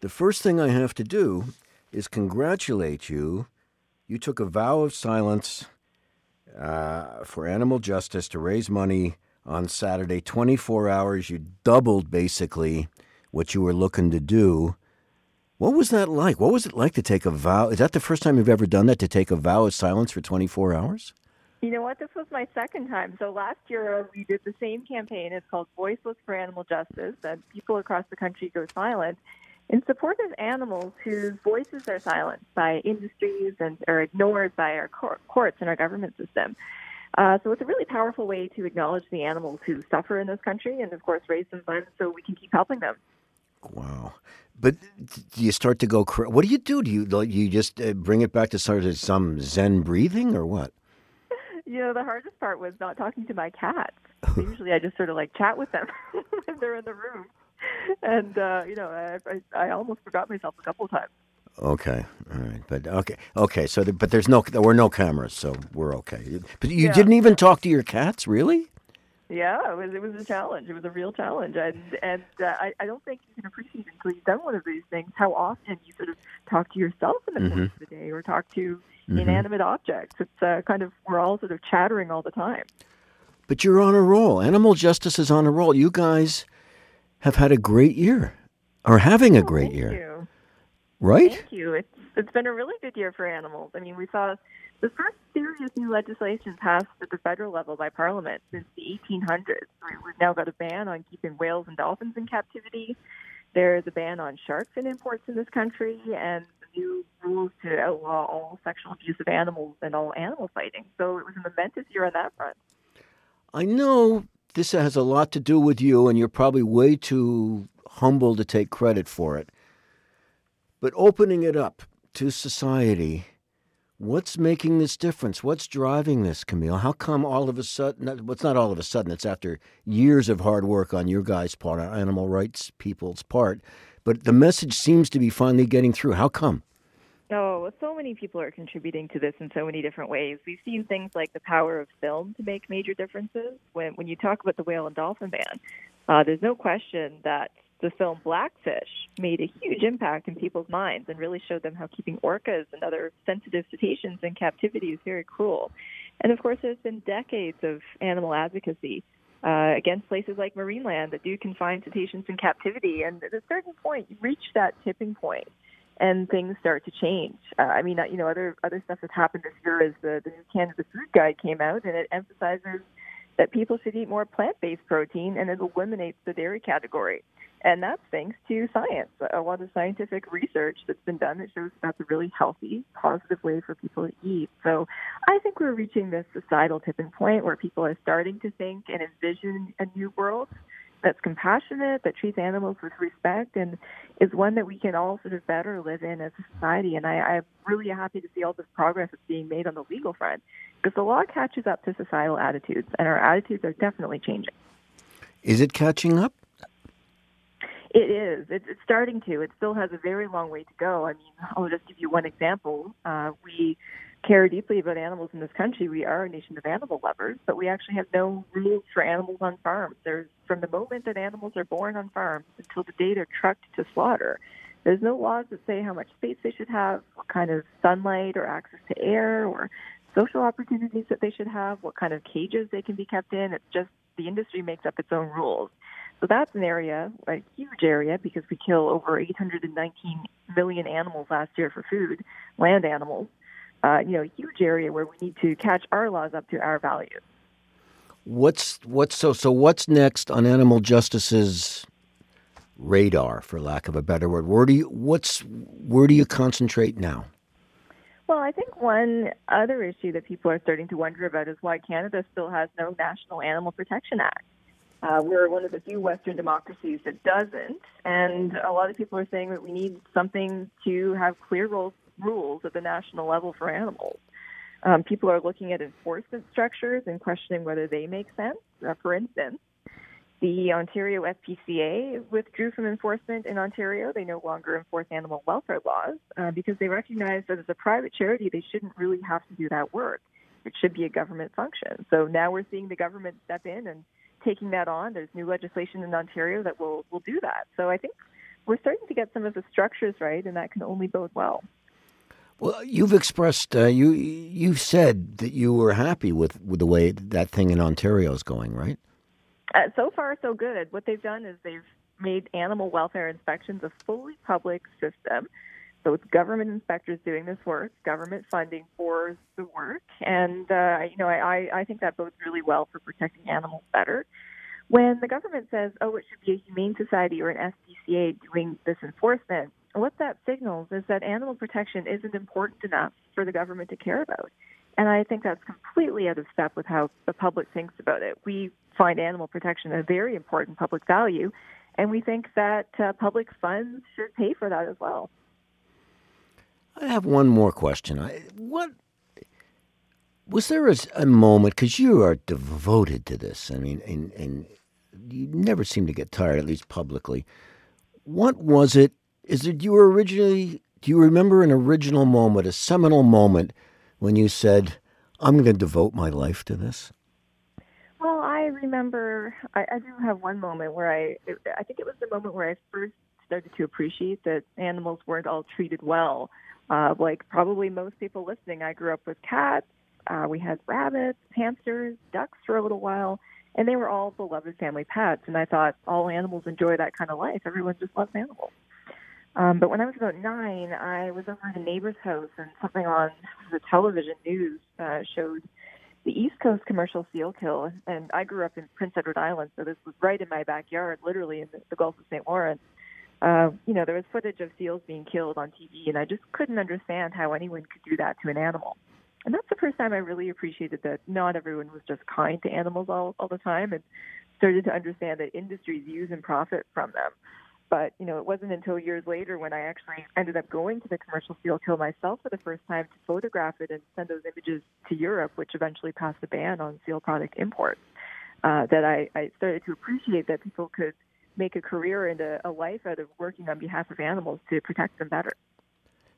The first thing I have to do is congratulate you. You took a vow of silence uh, for animal justice to raise money on Saturday, 24 hours. You doubled basically what you were looking to do. What was that like? What was it like to take a vow? Is that the first time you've ever done that, to take a vow of silence for 24 hours? You know what? This was my second time. So last year we did the same campaign. It's called Voiceless for Animal Justice, and people across the country go silent in support of animals whose voices are silenced by industries and are ignored by our courts and our government system. Uh, so it's a really powerful way to acknowledge the animals who suffer in this country, and of course raise some funds so we can keep helping them. Wow. But do you start to go? What do you do? Do you like you just uh, bring it back to sort of some Zen breathing, or what? You know, the hardest part was not talking to my cats. Usually, I just sort of like chat with them when they're in the room and uh, you know, I, I, I almost forgot myself a couple of times. Okay, all right, but okay, okay. So, the, but there's no, there were no cameras, so we're okay. But you Yeah. didn't even talk to your cats, really? Yeah, it was it was a challenge. It was a real challenge, and and uh, I I don't think you can appreciate until you've done one of these things how often you sort of talk to yourself in the course of the day, or talk to inanimate objects. It's uh, kind of we're all sort of chattering all the time. But you're on a roll. Animal justice is on a roll. You guys have had a great year, or having a oh, great Thank year, you. right? Thank you. It's it's been a really good year for animals. I mean, we saw the first serious new legislation passed at the federal level by Parliament since the 1800s. We- We've now got a ban on keeping whales and dolphins in captivity. There's a ban on shark fin imports in this country, and new rules to outlaw all sexual abuse of animals and all animal fighting. So it was a momentous year on that front. I know this has a lot to do with you, and you're probably way too humble to take credit for it. But opening it up to society, what's making this difference? What's driving this, Camille? How come all of a sudden, well, it's not all of a sudden, it's after years of hard work on your guys' part, on animal rights people's part, but the message seems to be finally getting through. How come? Oh, so many people are contributing to this in so many different ways. We've seen things like the power of film to make major differences. When when you talk about the whale and dolphin ban, uh, there's no question that the film Blackfish made a huge impact in people's minds and really showed them how keeping orcas and other sensitive cetaceans in captivity is very cruel. And of course, there's been decades of animal advocacy uh, against places like Marineland that do confine cetaceans in captivity. And at a certain point, you reach that tipping point and things start to change. Uh, I mean, uh, you know, other other stuff that's happened this year is the, the new Canada Food Guide came out, and it emphasizes that people should eat more plant-based protein, and it eliminates the dairy category. And that's thanks to science. A lot of scientific research that's been done that shows that's a really healthy, positive way for people to eat. So I think we're reaching this societal tipping point where people are starting to think and envision a new world that's compassionate, that treats animals with respect, and is one that we can all sort of better live in as a society. And I, I'm really happy to see all this progress that's being made on the legal front because the law catches up to societal attitudes, and our attitudes are definitely changing. Is it catching up? It is. It's, it's starting to. It still has a very long way to go. I mean, I'll just give you one example. Uh, we care deeply about animals in this country. We are a nation of animal lovers, but we actually have no rules for animals on farms. There's from the moment that animals are born on farms until the day they're trucked to slaughter. There's no laws that say how much space they should have, what kind of sunlight or access to air or social opportunities that they should have, what kind of cages they can be kept in. It's just the industry makes up its own rules. So that's an area, a huge area, because we kill over 819 million animals last year for food, land animals. Uh, you know, a huge area where we need to catch our laws up to our values. What's what's so so what's next on animal justice's radar, for lack of a better word? Where do you what's where do you concentrate now? Well, I think one other issue that people are starting to wonder about is why Canada still has no National Animal Protection Act. Uh, we're one of the few Western democracies that doesn't, and a lot of people are saying that we need something to have clear rules, rules at the national level for animals. Um, people are looking at enforcement structures and questioning whether they make sense. Uh, for instance, the Ontario SPCA withdrew from enforcement in Ontario. They no longer enforce animal welfare laws uh, because they recognize that as a private charity, they shouldn't really have to do that work. It should be a government function. So now we're seeing the government step in and taking that on. There's new legislation in Ontario that will will do that. So I think we're starting to get some of the structures right, and that can only bode well. Well, you've expressed uh, you you said that you were happy with, with the way that thing in Ontario is going, right? Uh, so far, so good. What they've done is they've made animal welfare inspections a fully public system. So it's government inspectors doing this work, government funding for the work, and uh, you know I, I think that bodes really well for protecting animals better. When the government says, "Oh, it should be a humane society or an SPCA doing this enforcement," what that signals is that animal protection isn't important enough for the government to care about. And I think that's completely out of step with how the public thinks about it. We find animal protection a very important public value, and we think that uh, public funds should pay for that as well. I have one more question. I, what was there a, a moment because you are devoted to this? I mean, and, and you never seem to get tired, at least publicly. What was it is it you were originally? Do you remember an original moment, a seminal moment, when you said, "I'm going to devote my life to this"? Well, I remember. I, I do have one moment where I. I think it was the moment where I first started to appreciate that animals weren't all treated well. Uh, like probably most people listening, I grew up with cats. Uh, we had rabbits, hamsters, ducks for a little while, and they were all beloved family pets. And I thought all animals enjoy that kind of life. Everyone just loves animals. Um, but when I was about nine, I was over at a neighbor's house, and something on the television news uh, showed the East Coast commercial seal kill. And I grew up in Prince Edward Island, so this was right in my backyard, literally in the, the Gulf of St. Lawrence. Uh, you know, there was footage of seals being killed on TV, and I just couldn't understand how anyone could do that to an animal. And that's the first time I really appreciated that not everyone was just kind to animals all, all the time and started to understand that industries use and profit from them. But you know, it wasn't until years later when I actually ended up going to the commercial seal kill myself for the first time to photograph it and send those images to Europe, which eventually passed a ban on seal product imports, uh, that I, I started to appreciate that people could make a career and a, a life out of working on behalf of animals to protect them better.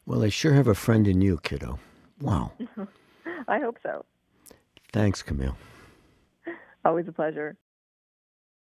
Well, I sure have a friend in you, kiddo. Wow. I hope so. Thanks, Camille. Always a pleasure.